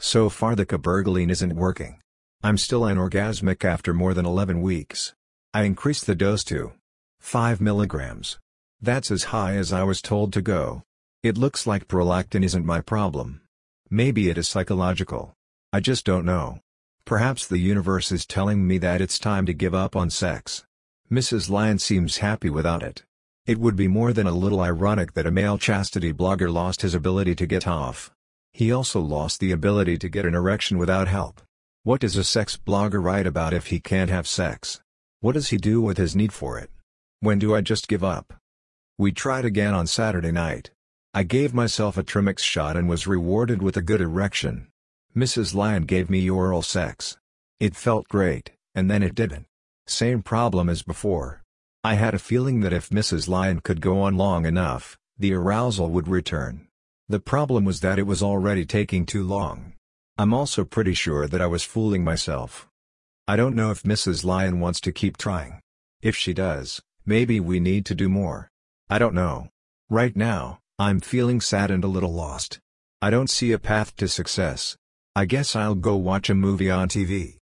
So far the cabergoline isn't working. I'm still anorgasmic after more than 11 weeks. I increased the dose to 5 milligrams. That's as high as I was told to go. It looks like prolactin isn't my problem. Maybe it is psychological. I just don't know. Perhaps the universe is telling me that it's time to give up on sex. Mrs. Lyon seems happy without it. It would be more than a little ironic that a male chastity blogger lost his ability to get off. He also lost the ability to get an erection without help. What does a sex blogger write about if he can't have sex? What does he do with his need for it? When do I just give up? We tried again on Saturday night. I gave myself a Trimix shot and was rewarded with a good erection. Mrs. Lyon gave me oral sex. It felt great, and then it didn't. Same problem as before. I had a feeling that if Mrs. Lyon could go on long enough, the arousal would return. The problem was that it was already taking too long. I'm also pretty sure that I was fooling myself. I don't know if Mrs. Lyon wants to keep trying. If she does, maybe we need to do more. I don't know. Right now, I'm feeling sad and a little lost. I don't see a path to success. I guess I'll go watch a movie on TV.